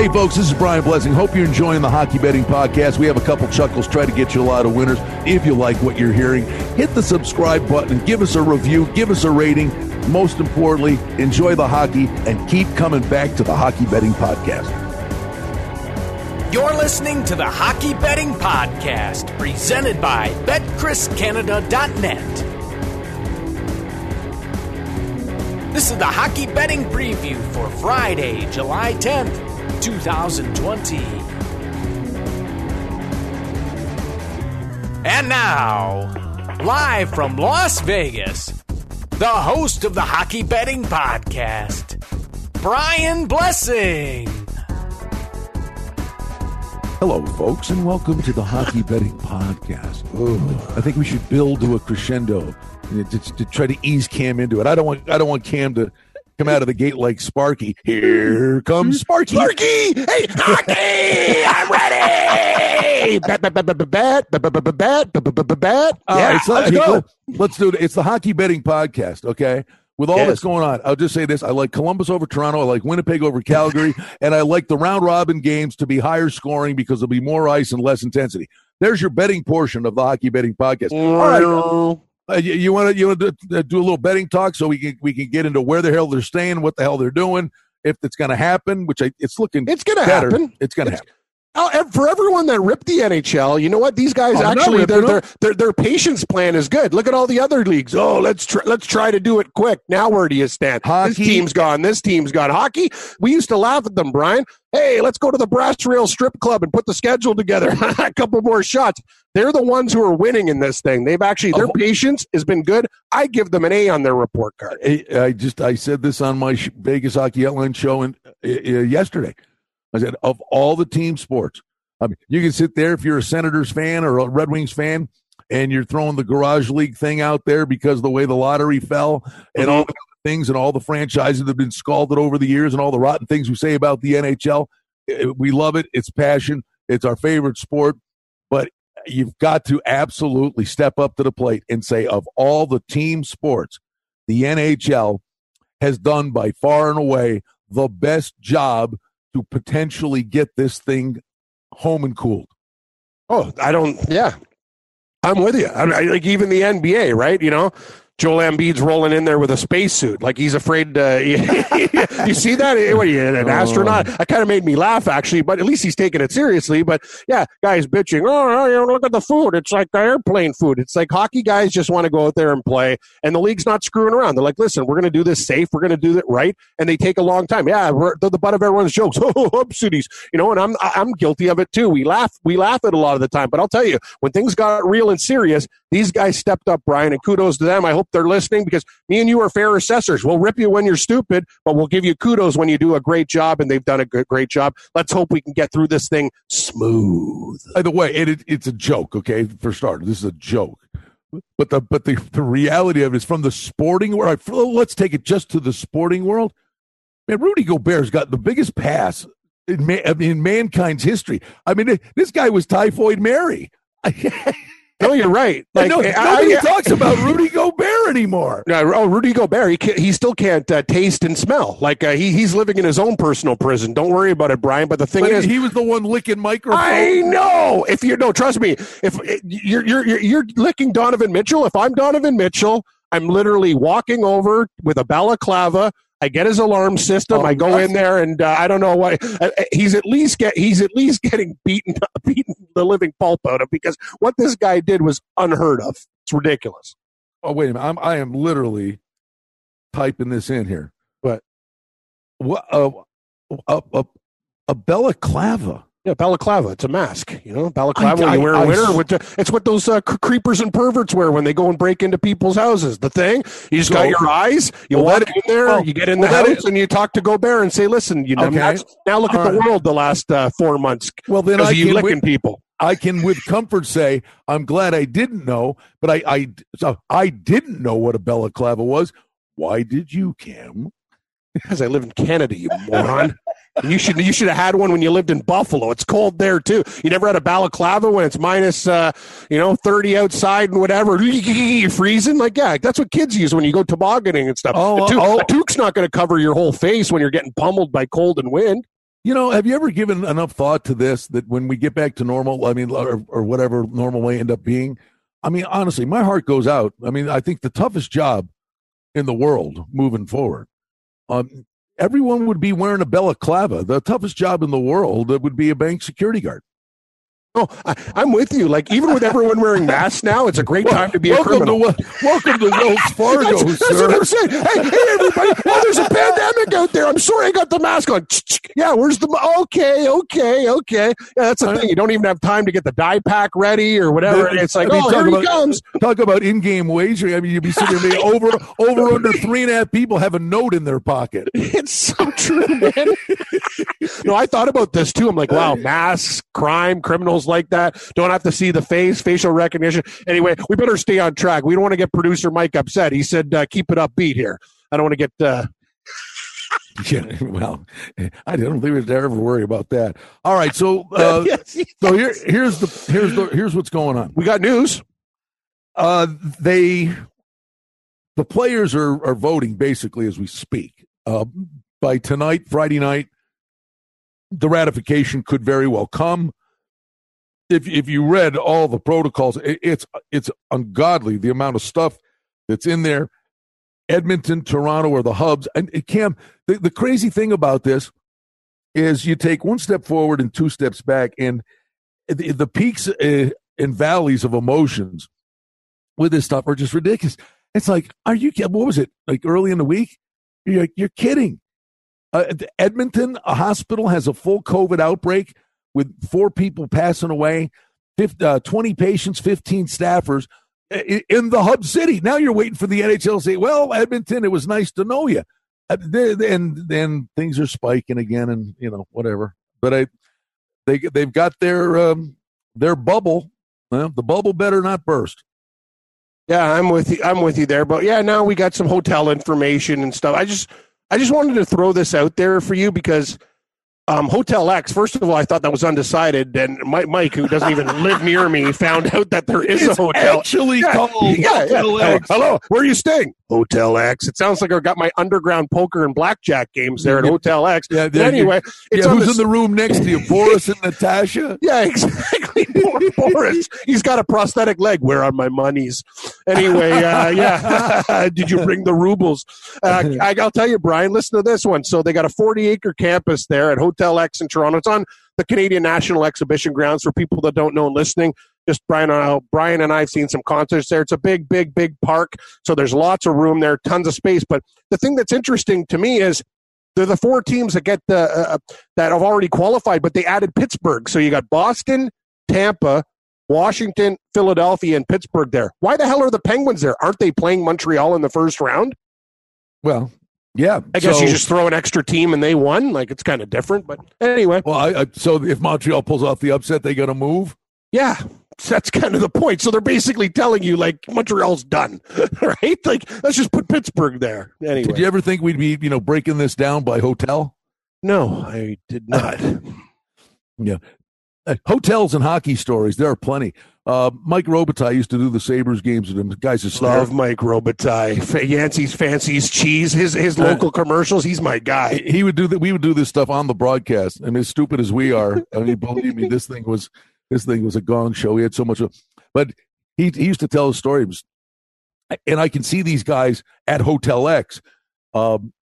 Hey, folks, this is Brian Blessing. Hope you're enjoying the Hockey Betting Podcast. We have a couple chuckles, try to get you a lot of winners. If you like what you're hearing, hit the subscribe button, give us a review, give us a rating. Most importantly, enjoy the hockey and keep coming back to the Hockey Betting Podcast. You're listening to the Hockey Betting Podcast, presented by BetCrisCanada.net. This is the Hockey Betting Preview for Friday, July 10th, 2020. And now, live from Las Vegas, the host of the Hockey Betting Podcast, Brian Blessing. Hello, folks, and welcome to the Hockey Betting Podcast. I think we should build to a crescendo to, to try to ease Cam into it. I don't want I don't want Cam to come out of the gate like Sparky. Here comes Sparky. Sparky! Hey, hockey! I'm ready! Bet, bet, bet, bet, bet, bet. Yeah, right, so let's go. Let's do it. It's the Hockey Betting Podcast, okay? With all Yes. that's going on, I'll just say this. I like Columbus over Toronto. I like Winnipeg over Calgary. and I like the round robin games to be higher scoring because there'll be more ice and less intensity. There's your betting portion of the Hockey Betting Podcast. All right. Uh, you- you want to you want to do, do a little betting talk so we can we can get into where the hell they're staying, what the hell they're doing, if it's going to happen, which I, it's looking It's gonna happen. It's going to happen. Oh, for everyone that ripped the NHL, you know what? These guys Oh, actually their, their their their patience plan is good. Look at all the other leagues. Oh, let's try, let's try to do it quick. Now where do you stand? Hockey- This team's gone. This team's gone. Hockey. We used to laugh at them, Brian. Hey, let's go to the Brass Rail Strip Club and put the schedule together. A couple more shots. They're the ones who are winning in this thing. They've actually their Oh. patience has been good. I give them an A on their report card. I, I just I said this on my Vegas Hockey Outline show in, uh, uh, yesterday. I said of all the team sports, I mean, you can sit there if you're a Senators fan or a Red Wings fan, and you're throwing the garage league thing out there because of the way the lottery fell and all the other things and all the franchises that have been scalded over the years and all the rotten things we say about the NHL. Uh, We love it. It's passion. It's our favorite sport, but you've got to absolutely step up to the plate and say of all the team sports the NHL has done by far and away the best job to potentially get this thing home and cooled. Oh, I don't. Yeah, I'm with you. I, I, like even the NBA, right? You know, Joel Embiid's rolling in there with a spacesuit, like he's afraid to. you see that? What are you, an Oh. astronaut? That kind of made me laugh, actually. But at least he's taking it seriously. But yeah, guys bitching. Oh, oh you know, look at the food. It's like airplane food. It's like hockey guys just want to go out there and play, and the league's not screwing around. They're like, listen, we're going to do this safe. We're going to do it right, and they take a long time. Yeah, we're they're the butt of everyone's jokes. Oh, upsities, you know, and I'm I'm guilty of it too. We laugh we laugh at a lot of the time, but I'll tell you, when things got real and serious, these guys stepped up, Brian, and kudos to them. I hope they're listening because me and you are fair assessors. We'll rip you when you're stupid, but we'll give you kudos when you do a great job, and they've done a great job. Let's hope we can get through this thing smooth. By the way, it, it, it's a joke, okay? For starters, this is a joke. But the but the, the reality of it is from the sporting world. Let's take it just to the sporting world. Man, Rudy Gobert's got the biggest pass in, man, in mankind's history. I mean, this guy was Typhoid Mary. No, you're right. Like no, nobody I- talks about Rudy Gobert anymore. No, oh, Rudy Gobert, he, he still can't uh, taste and smell. Like uh, he, he's living in his own personal prison. Don't worry about it, Brian. But the thing But is, he was the one licking microphones. I know. If you no, trust me. If you're you're you're, you're licking Donovan Mitchell, if I'm Donovan Mitchell, I'm literally walking over with a balaclava. I get his alarm system. Oh, I go in there, and uh, I don't know uh, he's at least get. He's at least getting beaten, beaten the living pulp out of because what this guy did was unheard of. It's ridiculous. Oh wait a minute! I'm I am literally typing this in here. but What? Uh, a a a balaclava. Yeah, balaclava. It's a mask. You know, balaclava. I- you wear I- in winter. I- with the, it's what those uh, cr- creepers and perverts wear when they go and break into people's houses. The thing. You just got your eyes. You Well, walk that- in there. oh, you get in well, the that house is- and you talk to Gobert and say, "Listen, you know, Okay. now look at All the right. world the last uh, four months Well, then I you can licking with, people." I can with comfort say I'm glad I didn't know, but I I so I didn't know what a balaclava was. Why did you, Cam? Because I live in Canada, you moron. you should you should have had one when you lived in Buffalo. It's cold there too. You never had a balaclava when it's minus uh, you know thirty outside and whatever. You're freezing. Like yeah, that's what kids use when you go tobogganing and stuff. Oh, a, tou- oh. a toque's not going to cover your whole face when you're getting pummeled by cold and wind. You know, have you ever given enough thought to this that when we get back to normal, I mean, or, or whatever normal may end up being, I mean, honestly, my heart goes out. I mean, I think the toughest job in the world moving forward, um, everyone would be wearing a balaclava. The toughest job in the world would be a bank security guard. Oh, I, am with you. Like even with everyone wearing masks now, it's a great well, time to be a criminal. To, welcome to Wells Fargo, that's, sir. That's what I'm saying. Hey, hey, everybody! Oh, there's a pandemic out there. I'm sorry, I got the mask on. Yeah, where's the? Okay, okay, okay. Yeah, that's the thing. You don't even have time to get the dye pack ready or whatever. It's like, I mean, oh, here about, he comes. Talk about in-game wagering. I mean, you'd be sitting there over over under three and a half people have a note in their pocket. It's so true, man. no, I thought about this too. I'm like, wow, masks, crime, criminals like that don't have to see the face, facial recognition. Anyway, we better stay on track. We don't want to get producer Mike upset. He said, uh, keep it upbeat here. I don't want to get. Uh... yeah, well, I don't think we should ever worry about that. All right, so uh, yes, yes. so here, here's the here's the here's what's going on. We got news. Uh, they the players are are voting basically as we speak. Uh, by tonight, Friday night, the ratification could very well come if if you read all the protocols, it, it's it's ungodly the amount of stuff that's in there. Edmonton, Toronto are the hubs, and it, Cam. The, the crazy thing about this is you take one step forward and two steps back, and the, the peaks uh, and valleys of emotions with this stuff are just ridiculous. It's like, are you? What was it like early in the week? You're you're kidding. Uh, Edmonton, a hospital has a full COVID outbreak with four people passing away, 50, uh, 20 patients, 15 staffers in the hub city. Now you're waiting for the NHL to say, well, Edmonton, it was nice to know you. Uh, and then things are spiking again and, you know, whatever. But I, they, they've got their, um, their bubble. Well, the bubble better not burst. Yeah, I'm with you. I'm with you there. But yeah, now we got some hotel information and stuff. I just, I just wanted to throw this out there for you because – um, Hotel X, first of all, I thought that was undecided. And Mike, Mike who doesn't even live near me, found out that there is it's a hotel. actually yeah, called yeah, Hotel yeah. X. Hello, where are you staying? Hotel X. It sounds like I've got my underground poker and blackjack games there at yeah, Hotel X. Yeah, anyway, yeah, who's the, in the room next to you? Boris and Natasha? Yeah, exactly. Poor Boris. He's got a prosthetic leg. Where are my monies? Anyway, uh, yeah. Did you bring the rubles? Uh, I, I'll tell you, Brian, listen to this one. So they got a 40 acre campus there at Hotel X in Toronto. It's on the Canadian National Exhibition Grounds for people that don't know and listening just Brian and I, Brian and I have seen some concerts there. It's a big, big, big park. So there's lots of room there, tons of space. But the thing that's interesting to me is they're the four teams that get the uh, uh, that have already qualified, but they added Pittsburgh. So you got Boston, Tampa, Washington, Philadelphia, and Pittsburgh there. Why the hell are the Penguins there? Aren't they playing Montreal in the first round? Well, yeah, I guess so, you just throw an extra team and they won. Like it's kind of different, but anyway. Well, I, I, so if Montreal pulls off the upset, they got to move. Yeah, that's kind of the point. So they're basically telling you like Montreal's done, right? Like let's just put Pittsburgh there. Anyway, did you ever think we'd be you know breaking this down by hotel? No, I did not. yeah, hotels and hockey stories there are plenty. Uh, Mike Robitaille used to do the Sabres games with him. The guys just love Mike Robitaille. Yancey's Fancies Cheese, his his local uh, commercials. He's my guy. He would do that. We would do this stuff on the broadcast. I mean, as stupid as we are, I mean, believe me, this thing was this thing was a gong show. He had so much, of, but he he used to tell a story. Was, and I can see these guys at Hotel X. Um,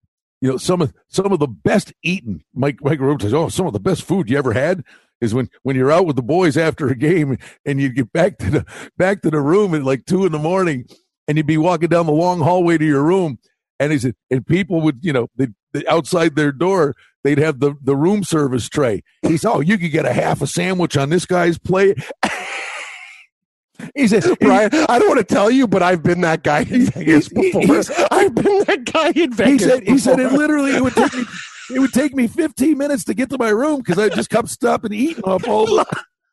you know, some of some of the best eaten. Mike Mike Rube says, "Oh, some of the best food you ever had." Is when when you're out with the boys after a game and you get back to the back to the room at like two in the morning, and you'd be walking down the long hallway to your room, and he said, and people would, you know, they, they, outside their door, they'd have the, the room service tray. He said, "Oh, you could get a half a sandwich on this guy's plate." He said, Brian, I don't want to tell you, but I've been that guy in Vegas before. I've been that guy in Vegas. He said, he said it literally it would take me it would take me 15 minutes to get to my room because I just kept stopping eating up all the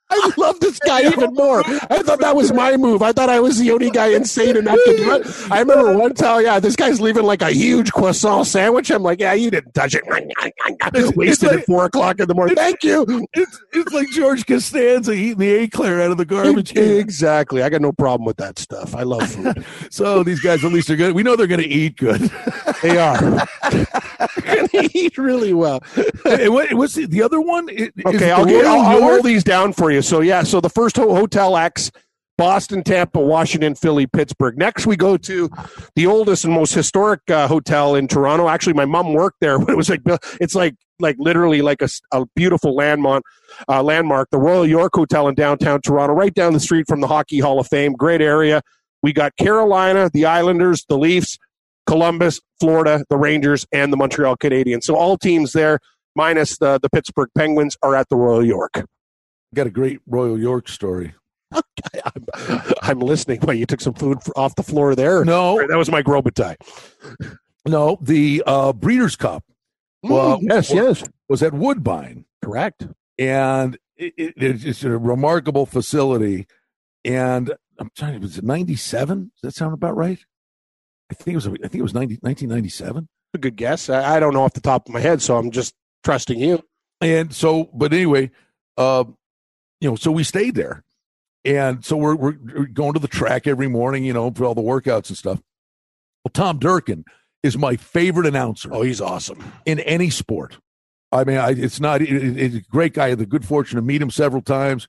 I love this guy even more. I thought that was my move. I thought I was the only guy insane enough to do it. I remember one time, yeah, this guy's leaving like a huge croissant sandwich. I'm like, yeah, you didn't touch it. I wasted like- at four o'clock in the morning. Thank you. It's, it's like George Costanza eating the eclair out of the garbage can. Exactly. I got no problem with that stuff. I love food. So these guys at least are good. We know they're going to eat good. They are. they eat really well. And what, what's the, the other one? It Okay, I'll, get, I'll, I'll roll these down for you. So yeah, so the first ho- Hotel X, Boston, Tampa, Washington, Philly, Pittsburgh. Next, we go to the oldest and most historic uh, hotel in Toronto. Actually, my mom worked there it was like it's like like literally like a, a beautiful landmark. Uh, landmark, the Royal York Hotel in downtown Toronto, right down the street from the Hockey Hall of Fame. Great area. We got Carolina, the Islanders, the Leafs, Columbus, Florida, the Rangers, and the Montreal Canadiens. So all teams there, minus the the Pittsburgh Penguins, are at the Royal York. Got a great Royal York story. I'm, I'm listening. Why you took some food off the floor there? No, that was my Grobitaille. no, the uh, Breeders' Cup Well, Mm, yes, well- yes, was at Woodbine. correct. and it, it, it's a remarkable facility. And I'm trying to, was it 97? Does that sound about right? I think it was, I think it was 90, 1997. A good guess. I, I don't know off the top of my head, so I'm just trusting you. And so, but anyway, uh, you know, so we stayed there. And so we're, we're going to the track every morning, you know, for all the workouts and stuff. Well, Tom Durkin is my favorite announcer. Oh, he's awesome. in any sport. I mean, I, it's not. It, it- it's a great guy. I had the good fortune to meet him several times,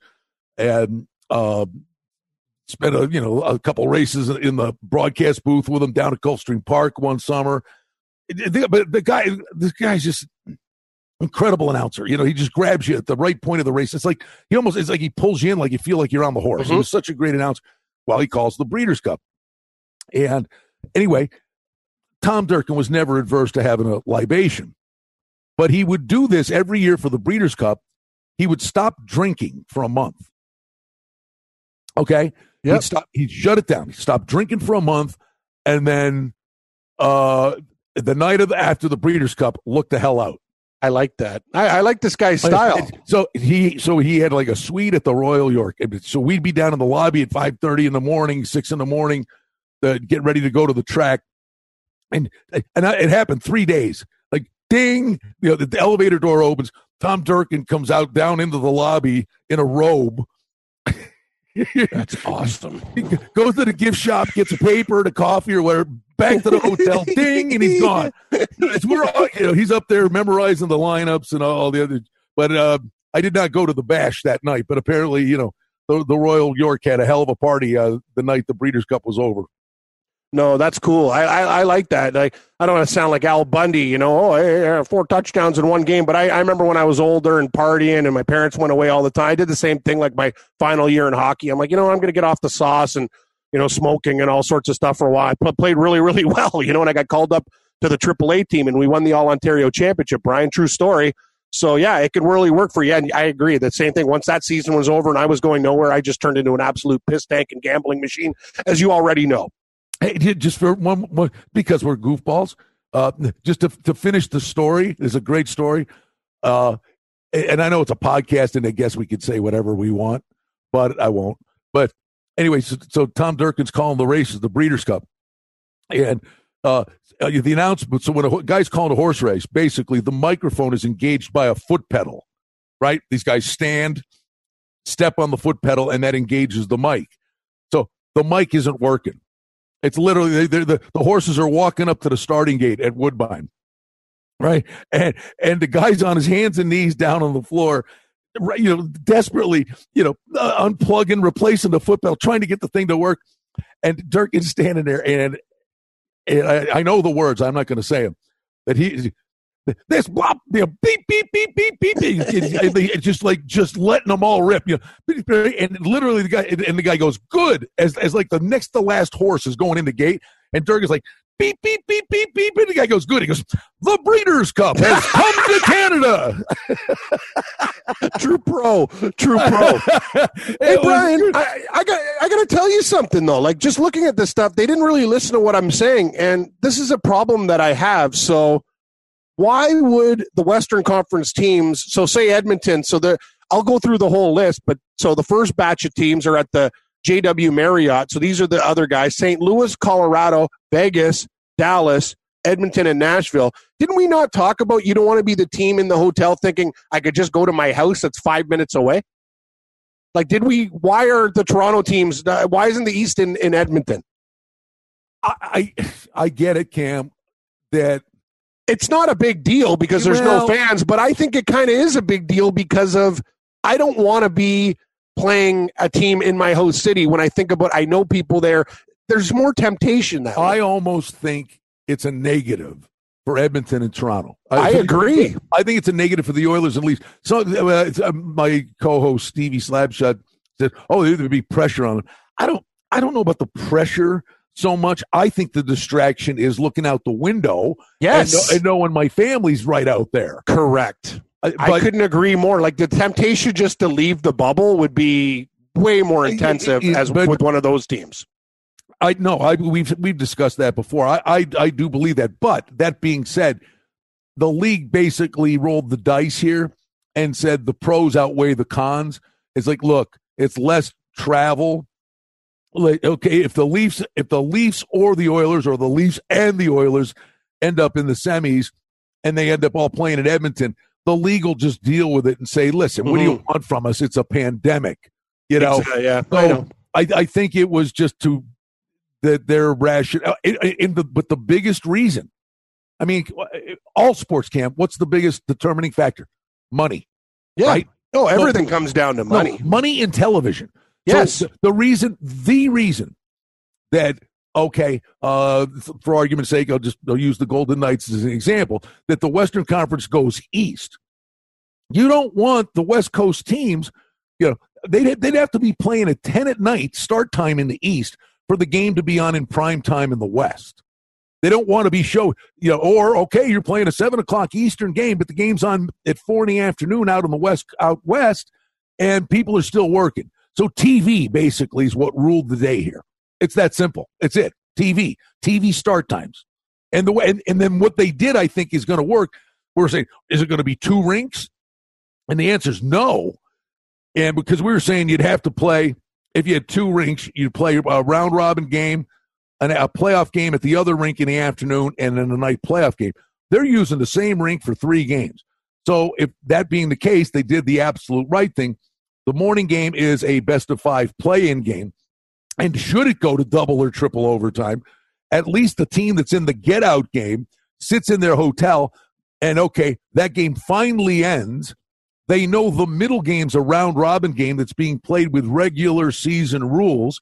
and uh, spent a you know a couple races in the broadcast booth with him down at Gulfstream Park one summer. But the guy, this guy's just incredible announcer. You know, he just grabs you at the right point of the race. It's like he almost it's like he pulls you in, like you feel like you're on the horse. He Mhm. was such a great announcer. While he calls the Breeders' Cup, and anyway, Tom Durkin was never adverse to having a libation, but he would do this every year for the Breeders' Cup. He would stop drinking for a month. Okay, Yep. he'd stop. He'd shut it down. He'd stop drinking for a month, and then uh, the night of the, after the Breeders' Cup, look the hell out. I like that. I, I like this guy's style. So he so he had like a suite at the Royal York. So we'd be down in the lobby at five thirty in the morning, six in the morning, uh, get ready to go to the track, and and I, it happened three days. Like ding, you know, the, the elevator door opens. Tom Durkin comes out down into the lobby in a robe. That's awesome. He goes to the gift shop, gets a paper, and a coffee, or whatever. Back to the hotel, ding, and he's gone. We're all, you know, he's up there memorizing the lineups and all the other. But uh, I did not go to the bash that night. But apparently, you know, the, the Royal York had a hell of a party uh, the night the Breeders' Cup was over. No, that's cool. I, I, I like that. Like I don't want to sound like Al Bundy, you know. Oh, four touchdowns in one game. But I, I remember when I was older and partying, and my parents went away all the time. I did the same thing. Like my final year in hockey, I'm like, you know, I'm going to get off the sauce and you know, smoking and all sorts of stuff for a while. I played really, really well, you know, and I got called up to the AAA team, and we won the All Ontario Championship. Brian, true story. So yeah, it could really work for you. And I agree. The same thing. Once that season was over and I was going nowhere, I just turned into an absolute piss tank and gambling machine, as you already know. Hey, just for one, one because we're goofballs. Uh, just to to finish the story is a great story. Uh, and I know it's a podcast, and I guess we could say whatever we want, but I won't. But anyway, so, so Tom Durkin's calling the races, the Breeders' Cup, and uh, uh, the announcement. So when a guy's calling a horse race, basically the microphone is engaged by a foot pedal, right? These guys stand, step on the foot pedal, and that engages the mic. So the mic isn't working. It's literally the the horses are walking up to the starting gate at Woodbine, right? And and the guy's on his hands and knees down on the floor, right, you know, desperately, you know, uh, unplugging, replacing the foot pedal, trying to get the thing to work. And Dirk is standing there, and I, I know the words. I'm not going to say them. That he this blah, you know, beep beep beep beep beep. beep. It's, just like just letting them all rip. You know, and literally the guy and the guy goes good as as like the next to last horse is going in the gate, and Dirk is like beep beep beep beep beep, and the guy goes good. He goes, the Breeders' Cup has come to Canada. True pro, true pro. Hey Brian. I, I got I got to tell you something though. Like just looking at this stuff, they didn't really listen to what I'm saying, and this is a problem that I have. So why would the Western Conference teams? So say Edmonton. So the I'll go through the whole list. But so the first batch of teams are at the JW Marriott. So these are the other guys: St. Louis, Colorado, Vegas, Dallas, Edmonton, and Nashville. Didn't we not talk about you don't want to be the team in the hotel thinking I could just go to my house that's five minutes away? Like, did we? Why are the Toronto teams? Uh, why isn't the East in, in Edmonton? I, I I get it, Cam. That it's not a big deal because there's Well- no fans, but I think it kind of is a big deal because of I don't want to be playing a team in my host city when I think about I know people there. There's more temptation that I way. almost think it's a negative for Edmonton and Toronto. I agree. I think it's a negative for the Oilers at least. So uh, it's, uh, my co-host Stevie Slabshot said, "Oh, there would be pressure on them." I don't. I don't know about the pressure so much. I think the distraction is looking out the window Yes, and, and knowing my family's right out there. correct. Uh, I- I couldn't agree more. Like the temptation just to leave the bubble would be way more It- intensive it- as but- with one of those teams. I know. I we've we've discussed that before. I, I I do believe that. But that being said, the league basically rolled the dice here and said the pros outweigh the cons. It's like, look, it's less travel. Like, okay, if the Leafs, if the Leafs or the Oilers or the Leafs and the Oilers end up in the semis and they end up all playing at Edmonton, the league will just deal with it and say, listen, what do you mm-hmm. want from us? It's a pandemic. You know, Exactly, yeah, I know. so I, I think it was just to that their ration. uh, the but the biggest reason, I mean, uh, uh, all sports camp. What's the biggest determining factor? Money, Yeah. right? Oh, everything comes down to No, money. money in television. Yes. So the, the reason, the reason that okay, uh, for argument's sake, I'll just I'll use the Golden Knights as an example. That the Western Conference goes east. You don't want the West Coast teams. You know, they'd they'd have to be playing at ten at night start time in the East for the game to be on in prime time in the West. They don't want to be show you know, or okay, you're playing a seven o'clock Eastern game, but the game's on at four in the afternoon out in the West out west, and people are still working. So TV basically is what ruled the day here. It's that simple. It's it. TV, TV start times, and the way, and, and then what they did, I think, is going to work. We're saying, is it going to be two rinks? And the answer is no. And because we were saying you'd have to play, if you had two rinks, you'd play a round robin game, an, a playoff game at the other rink in the afternoon, and then a night playoff game. They're using the same rink for three games. So, if that being the case, they did the absolute right thing. The morning game is a best of five play in game. And should it go to double or triple overtime, at least the team that's in the get out game sits in their hotel and okay, that game finally ends. They know the middle game's a round robin game that's being played with regular season rules.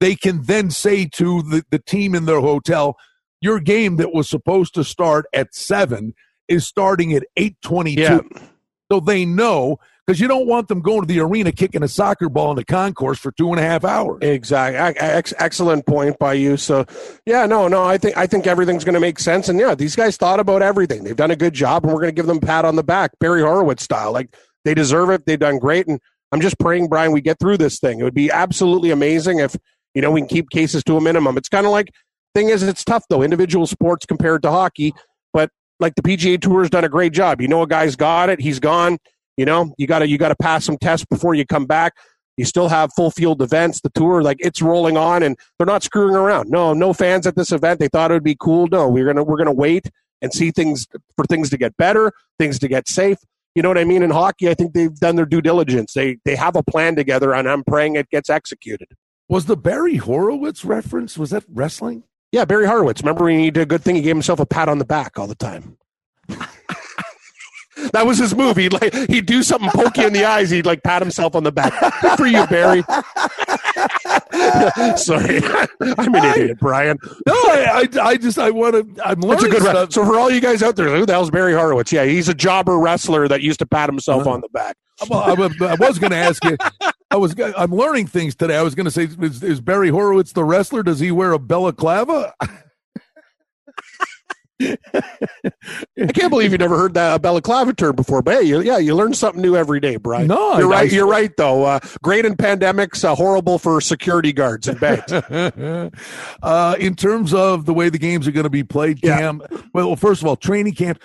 They can then say to the, the team in their hotel, your game that was supposed to start at seven is starting at eight twenty two. Yeah. So they know because you don't want them going to the arena kicking a soccer ball in the concourse for two and a half hours. Exactly. Ex- excellent point by you. So, yeah, no, no, I think I think everything's going to make sense. And yeah, these guys thought about everything. They've done a good job, and we're going to give them a pat on the back, Barry Horowitz style. Like they deserve it. They've done great, and I'm just praying, Brian, we get through this thing. It would be absolutely amazing if you know we can keep cases to a minimum. It's kind of like thing is, it's tough though. Individual sports compared to hockey, but like the PGA Tour has done a great job. You know, a guy's got it. He's gone. You know, you got to you got to pass some tests before you come back. You still have full field events. The tour, like it's rolling on, and they're not screwing around. No, no fans at this event. They thought it would be cool. No, we're gonna we're gonna wait and see things for things to get better, things to get safe. You know what I mean? In hockey, I think they've done their due diligence. They they have a plan together, and I'm praying it gets executed. Was the Barry Horowitz reference? Was that wrestling? Yeah, Barry Horowitz. Remember, he did a good thing. He gave himself a pat on the back all the time. that was his movie. He'd like he'd do something pokey in the eyes. He'd like pat himself on the back. Good for you, Barry. Sorry, I'm an idiot, Brian. No, I, I, I just I want to. I'm learning That's a good. Stuff. so for all you guys out there, who the hell's Barry Horowitz? Yeah, he's a jobber wrestler that used to pat himself Uh-huh. on the back. Well, I, was- I was going to ask you. I was. I'm learning things today. I was going to say, is, is Barry Horowitz the wrestler? Does he wear a balaclava? I can't believe you never heard that a balaclava term before. But hey, you, yeah, you learn something new every day, Brian. No, you're right. You're right, though. Uh, great in pandemics, uh, horrible for security guards and banks. uh, in terms of the way the games are going to be played, Yeah. Cam. Well, first of all, training camp.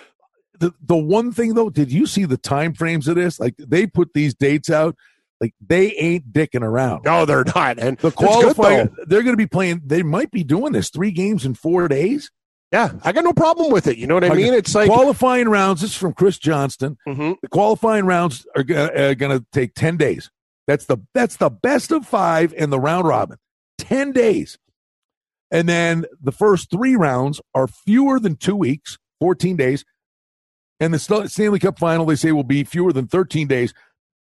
the, the one thing though, did you see the time frames of this? Like they put these dates out. Like they ain't dicking around. No, they're not. And the qualifying, they're going to be playing. They might be doing this three games in four days. Yeah, I got no problem with it. You know what I, mean? It's like qualifying rounds. This is from Chris Johnston. Mm-hmm. The qualifying rounds are, uh, going to take ten days. That's the that's the best of five in the round robin. Ten days, and then the first three rounds are fewer than two weeks, fourteen days, and the Stanley Cup final they say will be fewer than thirteen days,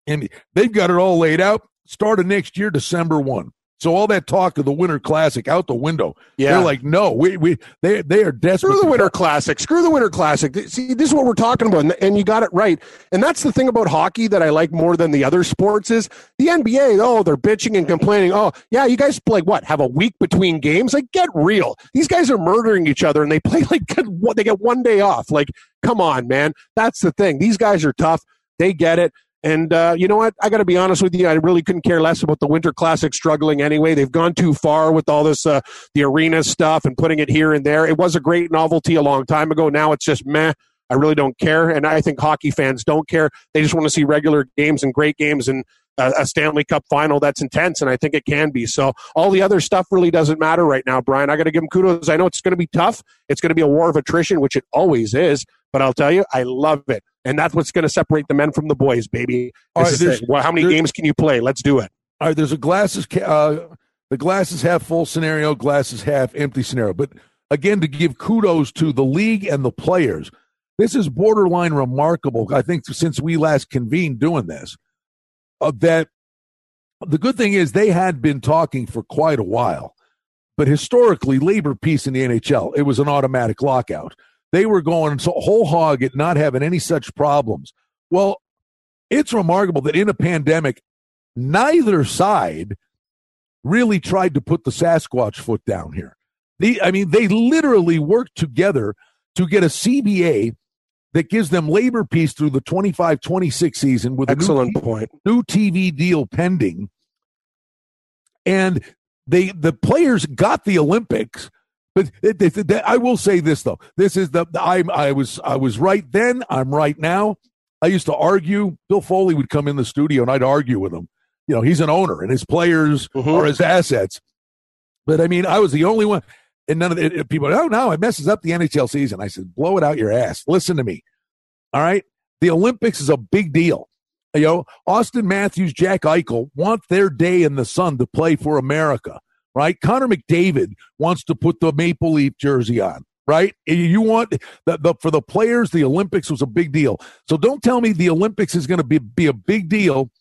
and they've got it all laid out. Start of next year, December one. So all that talk of the Winter Classic out the window. Yeah. They're like, no, we we they they are desperate. Screw the Winter Classic. Screw the Winter Classic. See, this is what we're talking about, and you got it right. And that's the thing about hockey that I like more than the other sports is the NBA. Oh, they're bitching and complaining. Oh, yeah, you guys like what? Have a week between games? Like, get real. These guys are murdering each other, and they play like they get one day off. Like, come on, man. That's the thing. These guys are tough. They get it. And uh, you know what? I got to be honest with you. I really couldn't care less about the Winter Classic struggling anyway. They've gone too far with all this, uh, the arena stuff and putting it here and there. It was a great novelty a long time ago. Now it's just meh. I really don't care. And I think hockey fans don't care. They just want to see regular games and great games and a Stanley Cup final that's intense, and I think it can be. So all the other stuff really doesn't matter right now, Brian. I got to give him kudos. I know it's going to be tough. It's going to be a war of attrition, which it always is. But I'll tell you, I love it, and that's what's going to separate the men from the boys, baby. Right, well, how many games can you play? Let's do it. All right, there's a glasses uh, the glasses half full scenario, glasses half empty scenario. But again, to give kudos to the league and the players, this is borderline remarkable. I think since we last convened doing this, uh, that the good thing is they had been talking for quite a while. But historically, labor peace in the NHL, it was an automatic lockout. They were going so whole hog at not having any such problems. Well, it's remarkable that in a pandemic, neither side really tried to put the Sasquatch foot down here. The, I mean, they literally worked together to get a CBA that gives them labor peace through the 25 26 season with excellent a new, point. new TV deal pending. And they the players got the Olympics but it, it, it, I will say this though: this is the, the I I was I was right then. I'm right now. I used to argue. Bill Foley would come in the studio and I'd argue with him. You know, he's an owner and his players mm-hmm. are his assets. But I mean, I was the only one, and none of the people. Oh no, it messes up the NHL season. I said, blow it out your ass. Listen to me. All right, the Olympics is a big deal. You know, Auston Matthews, Jack Eichel want their day in the sun to play for America right? Connor McDavid wants to put the Maple Leaf jersey on, right? You want the, the for the players, the Olympics was a big deal. So don't tell me the Olympics is going to be be a big deal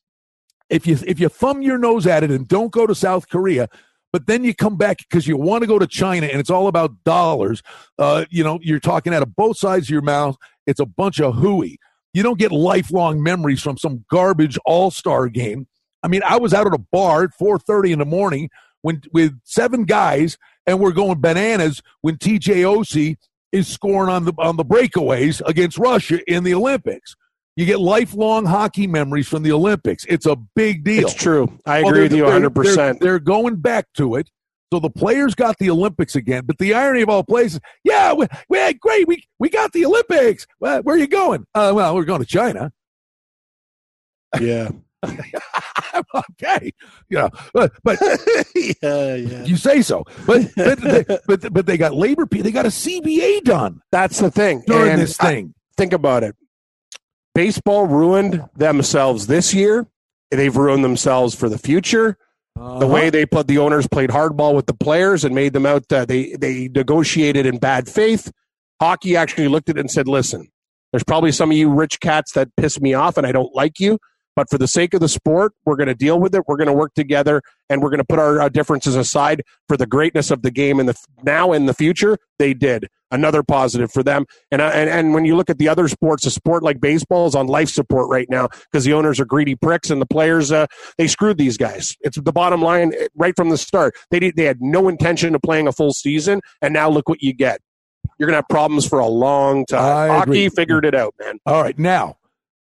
if you if you thumb your nose at it and don't go to South Korea. But then you come back because you want to go to China and it's all about dollars. Uh, you know, you're talking out of both sides of your mouth. It's a bunch of hooey. You don't get lifelong memories from some garbage all star game. I mean, I was out at a bar at 4:30 in the morning when with seven guys and we're going bananas when TJ Oshie is scoring on the on the breakaways against Russia in the Olympics. You get lifelong hockey memories from the Olympics. It's a big deal. It's true. I agree well, with you 100%. They're, they're, going back to it. So the players got the Olympics again. But the irony of all places, yeah, we, we great. We, we got the Olympics. Well, where are you going? Uh, well, we're going to China. Yeah. okay, you know, but, but yeah, yeah, you say so. But but they, but, but they got labor. They got a CBA done. That's the thing during and this thing. I, think about it. Baseball ruined themselves this year. They've ruined themselves for the future. Uh-huh. The way they put the owners played hardball with the players and made them out. Uh, they they negotiated in bad faith. Hockey actually looked at it and said, "Listen, there's probably some of you rich cats that piss me off, and I don't like you." But for the sake of the sport, we're going to deal with it. We're going to work together, and we're going to put our, our, differences aside for the greatness of the game in the now and the future. They did another positive for them. And uh, and and when you look at the other sports, a sport like baseball is on life support right now because the owners are greedy pricks and the players uh, they screwed these guys. It's the bottom line eh, right from the start. They did, they had no intention of playing a full season, and now look what you get. You're going to have problems for a long time. I Hockey agree. figured it out, man. All right, now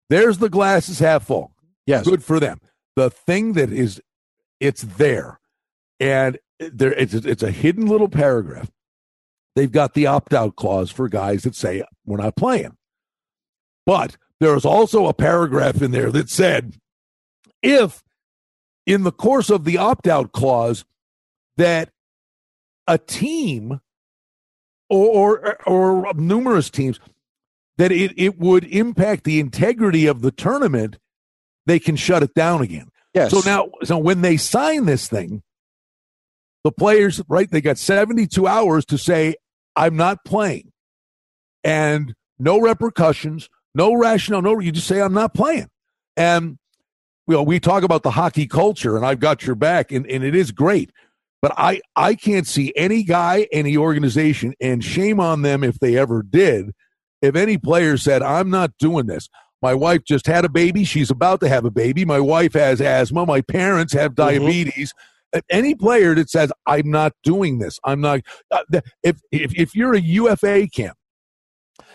there's the glasses half full. Yes. Good for them. The thing that is, it's there. And there, it's, it's a hidden little paragraph. They've got the opt out clause for guys that say, we're not playing. But there was also a paragraph in there that said if in the course of the opt out clause that a team or, or, or numerous teams that it, it would impact the integrity of the tournament, they can shut it down again. Yes. So now, so when they sign this thing, the players, right, they got 72 hours to say, I'm not playing. And no repercussions, no rationale, no, you just say, I'm not playing. And, you know, we talk about the hockey culture, and I've got your back, and, and it is great. But I, I can't see any guy, any organization, and shame on them if they ever did. If any player said, I'm not doing this, my wife just had a baby. She's about to have a baby. My wife has asthma. My parents have diabetes. Mm-hmm. Any player that says, I'm not doing this, I'm not. Uh, if, if, if you're a UFA camp,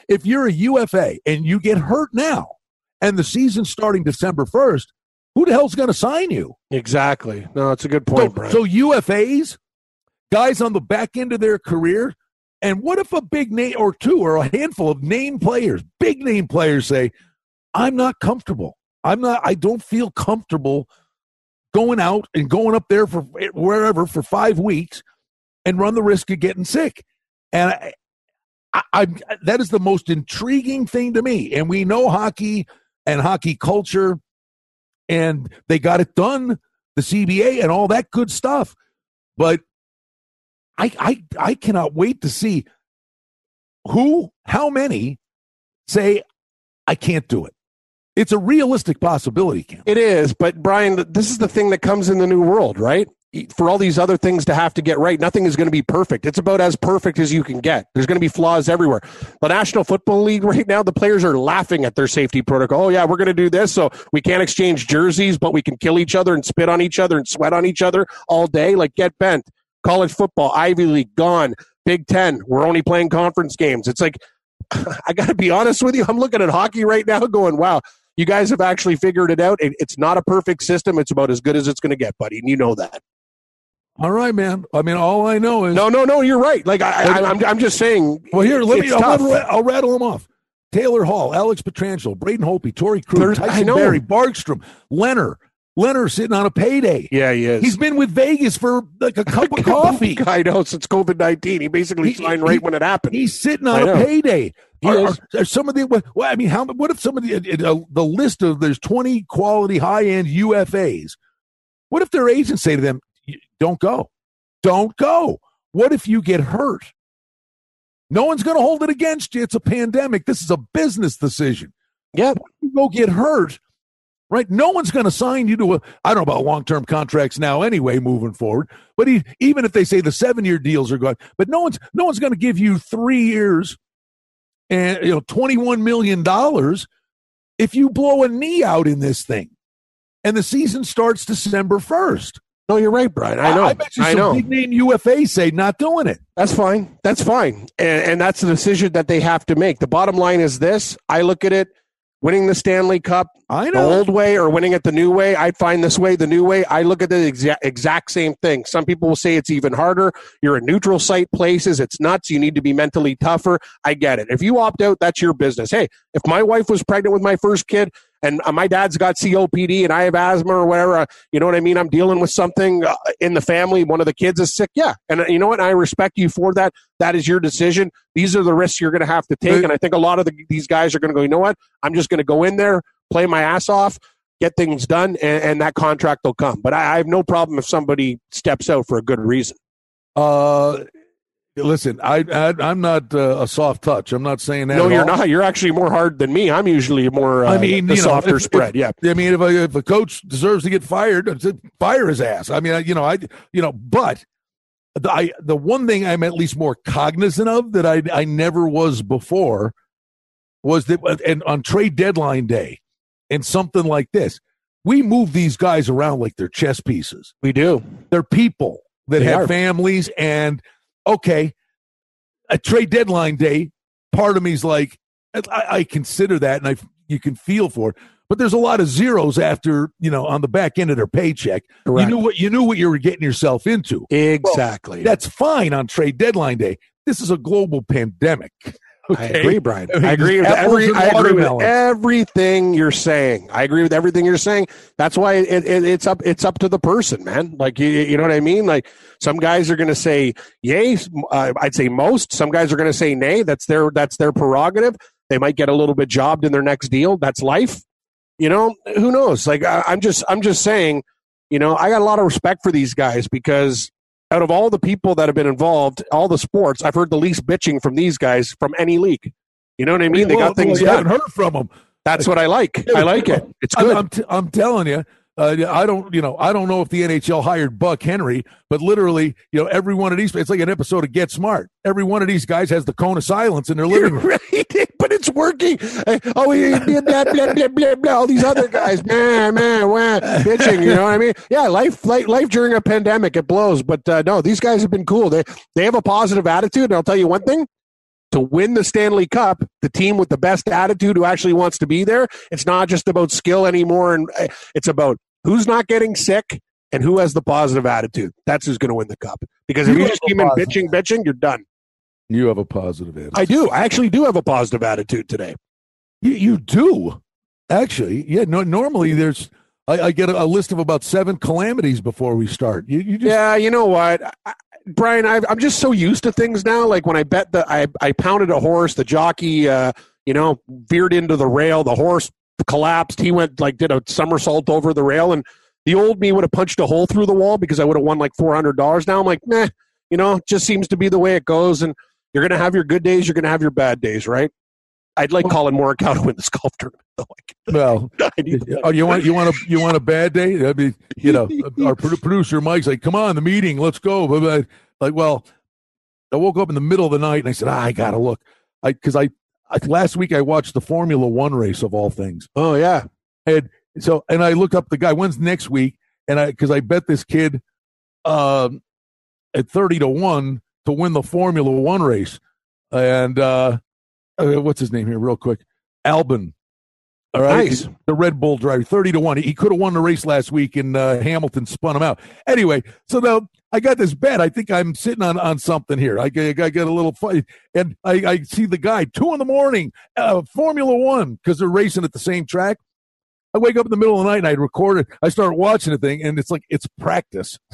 if you're a UFA and you get hurt now and the season's starting December 1st, who the hell's going to sign you? Exactly. No, it's a good point, so, so UFAs, guys on the back end of their career, and what if a big name or two or a handful of name players, big name players say, I'm not comfortable. I'm not, I don't feel comfortable going out and going up there for eh, wherever for five weeks and run the risk of getting sick. And I, I, I, that is the most intriguing thing to me. And we know hockey and hockey culture, and they got it done, the CBA and all that good stuff. But I, I, I cannot wait to see who, how many say, I can't do it. It's a realistic possibility. It is, but Brian, this is the thing that comes in the new world, right? For all these other things to have to get right, nothing is going to be perfect. It's about as perfect as you can get. There's going to be flaws everywhere. The National Football League right now, the players are laughing at their safety protocol. Oh yeah, we're going to do this, so we can't exchange jerseys, but we can kill each other and spit on each other and sweat on each other all day. Like get bent. College football, Ivy League, gone. Big Ten, we're only playing conference games. It's like I got to be honest with you. I'm looking at hockey right now, going, "Wow, you guys have actually figured it out. It, it's not a perfect system. It's about as good as it's going to get, buddy. And you know that. All right, man. I mean, all I know is no, no, no. You're right. Like I, am I'm, I'm just saying. Well, here, let me. I'll, I'll, rattle them off. Taylor Hall, Alex Pietrangelo, Braden Holtby, Torey Krug, Tyson Barrie, Markstrom, Leonard, Leonard sitting on a payday. Yeah, he is. He's been with Vegas for like a cup of coffee. I know since COVID nineteen. He basically he, signed right he, when it happened. He's sitting on a payday. Are, are, some of the well, I mean, how? What if some of the uh, the list of there's 20 quality high end UFAs? What if their agents say to them, "Don't go, don't go"? What if you get hurt? No one's going to hold it against you. It's a pandemic. This is a business decision. Yeah, you go get hurt right? No one's going to sign you to a, I don't know about long term contracts now anyway, moving forward. But he, even if they say the seven year deals are gone, but no one's, no one's going to give you three years and, you know, $21 million if you blow a knee out in this thing and the season starts December 1st. No, you're right, Brian. I know. I, I bet you some know. big name UFA say not doing it. That's fine. That's fine. And, and that's the decision that they have to make. The bottom line is this I look at it winning the Stanley Cup I know. the old way or winning it the new way. I find this way, the new way. I look at the exa- exact same thing. Some people will say it's even harder. You're in neutral site places. It's nuts. You need to be mentally tougher. I get it. If you opt out, that's your business. Hey, if my wife was pregnant with my first kid and uh, my dad's got COPD and I have asthma or whatever, uh, you know what I mean? I'm dealing with something uh, in the family. One of the kids is sick. Yeah. And you know what? I respect you for that. That is your decision. These are the risks you're going to have to take. And I think a lot of the, these guys are going to go, you know what? I'm just going to go in there, play my ass off, get things done, and, and that contract will come. But I, I, have no problem if somebody steps out for a good reason. Uh, Listen, I, I am not uh, a soft touch. I'm not saying that. No, you're all. not. You're actually more hard than me. I'm usually more. Uh, I mean, the softer know, if, spread. If, yeah. I mean, if a, if a coach deserves to get fired, fire his ass. I mean, I, you know, I you know, but the I, the one thing I'm at least more cognizant of that I I never was before was that and on trade deadline day and something like this, we move these guys around like they're chess pieces. We do. They're people that they have are. families and okay, a trade deadline day, part of me is like, I, I consider that, and I you can feel for it. But there's a lot of zeros after you know on the back end of their paycheck. Correct. You knew what you knew what you were getting yourself into. Exactly. Well, that's fine on trade deadline day. This is a global pandemic. I agree, Brian. I agree with every. I agree with everything you're saying. I agree with everything you're saying. That's why it, it, it's up. It's up to the person, man. Like you, you know what I mean. Like some guys are going to say yay. Uh, I'd say most. Some guys are going to say nay. That's their. That's their prerogative. They might get a little bit jobbed in their next deal. That's life. You know, who knows? Like I, I'm just. I'm just saying. You know, I got a lot of respect for these guys because out of all the people that have been involved, all the sports, I've heard the least bitching from these guys from any league. You know what I mean? They Well, got things well, you done. haven't heard from them. That's what I like. I like it. It's good. I'm, t- I'm telling you. Uh, I don't, you know, I don't know if the NHL hired Buck Henry, but literally, you know, every one of these, it's like an episode of Get Smart. Every one of these guys has the cone of silence in their living room. right, but it's working. Oh, yeah, blah, blah, blah, blah, blah, blah, all these other guys, man, man, wah, bitching. You know what I mean? Yeah, life, life, life during a pandemic, it blows. But uh, no, these guys have been cool. They they have a positive attitude, and I'll tell you one thing: to win the Stanley Cup, the team with the best attitude who actually wants to be there. It's not just about skill anymore, and uh, it's about who's not getting sick. And who has the positive attitude? That's who's going to win the cup. Because if You you just keep in bitching, bitching, you're done. You have a positive attitude. I do. I actually do have a positive attitude today. You, you do, actually. Yeah. No. Normally, there's. I, I get a, a list of about seven calamities before we start. You, you just. Yeah, you know what, I, Brian? i I'm just so used to things now. Like when I bet the I I pounded a horse, the jockey, uh, you know, veered into the rail. The horse collapsed. He went like did a somersault over the rail, and the old me would have punched a hole through the wall because I would have won like four hundred dollars. Now I'm like, meh. You know, just seems to be the way it goes, and you're gonna have your good days. You're gonna have your bad days, right? I'd like Collin Morikawa to win the golf tournament. Though. Well, I oh, you want you want a you want a bad day? That'd be you know our produ- producer Mike's like, come on, the meeting, let's go. But, but, like, well, I woke up in the middle of the night and I said, ah, I gotta look, I because I, I last week I watched the Formula One race of all things, Oh yeah, and so and I looked up the guy. When's next week? And I because I bet this kid, um, at thirty to one to win the Formula One race, and uh, uh what's his name here, real quick, Albon. All right, Nice. the Red Bull driver, thirty to one. He could have won the race last week, and uh, Hamilton spun him out. Anyway, so now I got this bet. I think I'm sitting on on something here. I, get- I get a little fight, and I, I see the guy two in the morning, uh, Formula One, because they're racing at the same track. I wake up in the middle of the night and I record it. I start watching the thing, and it's like it's practice.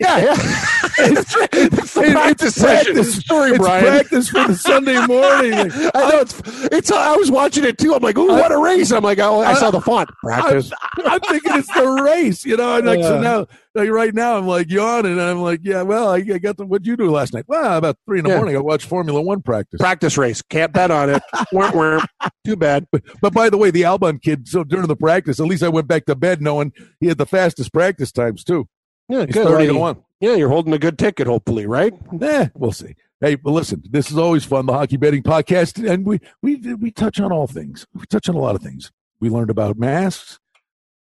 yeah, yeah. It's, it's, practice session. practice. Story, it's Brian. practice for the Sunday morning. I know it's it's. I was watching it too. I'm like, ooh, what a race! I'm like, oh, I saw the font. Practice. I'm thinking it's the race, you know. And like, so now, like right now, I'm like yawning, and I'm like, yeah, well, I, I got the. What'd you do last night? Well, about three in the Yeah. morning, I watched Formula One practice. Practice race. Can't bet on it. Wah. Too bad. But by the way, the Albon kid, so during the practice, at least I went back to bed knowing he had the fastest practice times too. Yeah, He's good. thirty to one. Yeah, you're holding a good ticket, hopefully, right? Eh, we'll see. Hey, but listen, this is always fun. The hockey betting podcast, and we we we touch on all things. We touch on a lot of things. We learned about masks.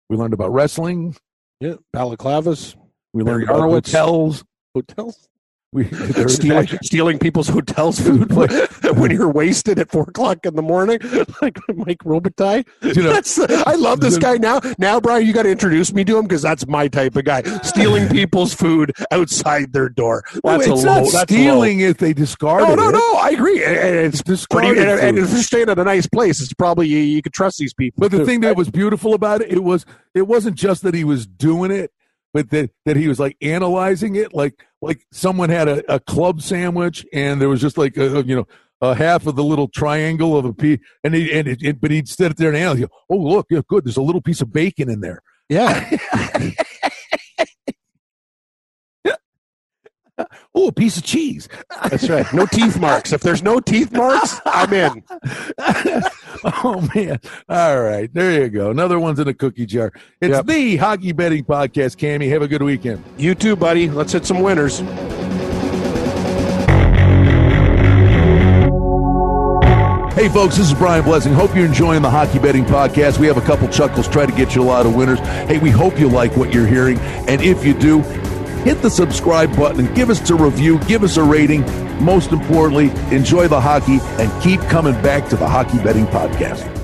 We learned about wrestling. Yeah, balaclavas, We learned Barry about Horowitz. hotels. hotels, We stealing, stealing people's hotels food when you're wasted at four o'clock in the morning, like Mike Robitaille. You know- that's, I love this guy now. Now, Brian, you got to introduce me to him because that's my type of guy. Stealing people's food outside their door. That's Well, a it's low. not that's low. stealing if they discard No, it. no, no. I agree. And- and It's Discarded pretty, and, and if you're staying at a nice place, it's probably you, you could trust these people. But the too. thing that was beautiful about it, it was it wasn't just that he was doing it, but that that he was like analyzing it, like like someone had a, a club sandwich and there was just like a, you know a half of the little triangle of a piece, and he and it, it- but he'd sit there and analyze. Oh look, yeah, good. There's a little piece of bacon in there. yeah, Oh, a piece of cheese. that's right. No teeth marks. If there's no teeth marks, I'm in. oh man! All right, there you go. Another one's in the cookie jar. It's Yep. the Hockey Betting Podcast. Cammy, have a good weekend. You too, buddy. Let's hit some winners. Hey, folks, this is Brian Blessing. Hope you're enjoying the Hockey Betting Podcast. We have a couple chuckles, try to get you a lot of winners. Hey, we hope you like what you're hearing. And if you do, hit the subscribe button give us a review, give us a rating. Most importantly, enjoy the hockey and keep coming back to the Hockey Betting Podcast.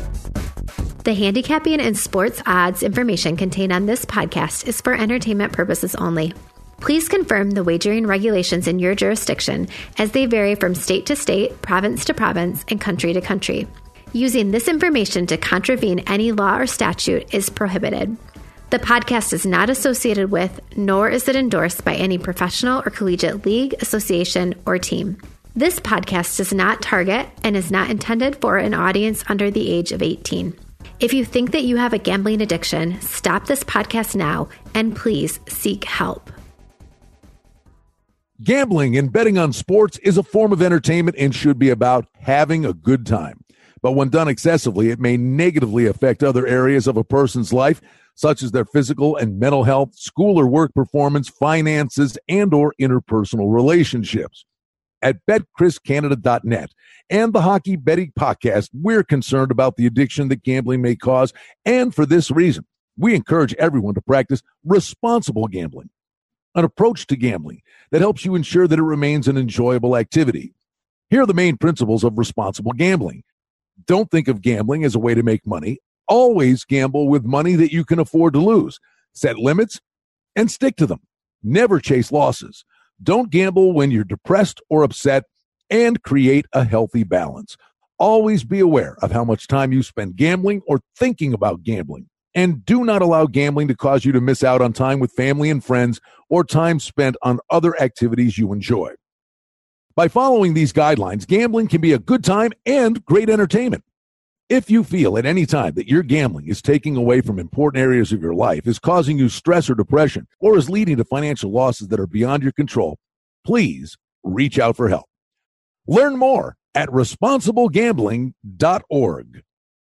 The handicapping and sports odds information contained on this podcast is for entertainment purposes only. Please confirm the wagering regulations in your jurisdiction as they vary from state to state, province to province, and country to country. Using this information to contravene any law or statute is prohibited. The podcast is not associated with, nor is it endorsed by any professional or collegiate league, association, or team. This podcast does not target and is not intended for an audience under the age of 18. If you think that you have a gambling addiction, stop this podcast now and please seek help. Gambling and betting on sports is a form of entertainment and should be about having a good time. But when done excessively, it may negatively affect other areas of a person's life, such as their physical and mental health, school or work performance, finances, and or interpersonal relationships. At betcriscanada.net and the Hockey Betting Podcast, we're concerned about the addiction that gambling may cause, and for this reason, we encourage everyone to practice responsible gambling, an approach to gambling that helps you ensure that it remains an enjoyable activity. Here are the main principles of responsible gambling. Don't think of gambling as a way to make money. Always gamble with money that you can afford to lose. Set limits and stick to them. Never chase losses. Don't gamble when you're depressed or upset and create a healthy balance. Always be aware of how much time you spend gambling or thinking about gambling. And do not allow gambling to cause you to miss out on time with family and friends or time spent on other activities you enjoy. By following these guidelines, gambling can be a good time and great entertainment. If you feel at any time that your gambling is taking away from important areas of your life, is causing you stress or depression, or is leading to financial losses that are beyond your control, please reach out for help. Learn more at responsiblegambling.org.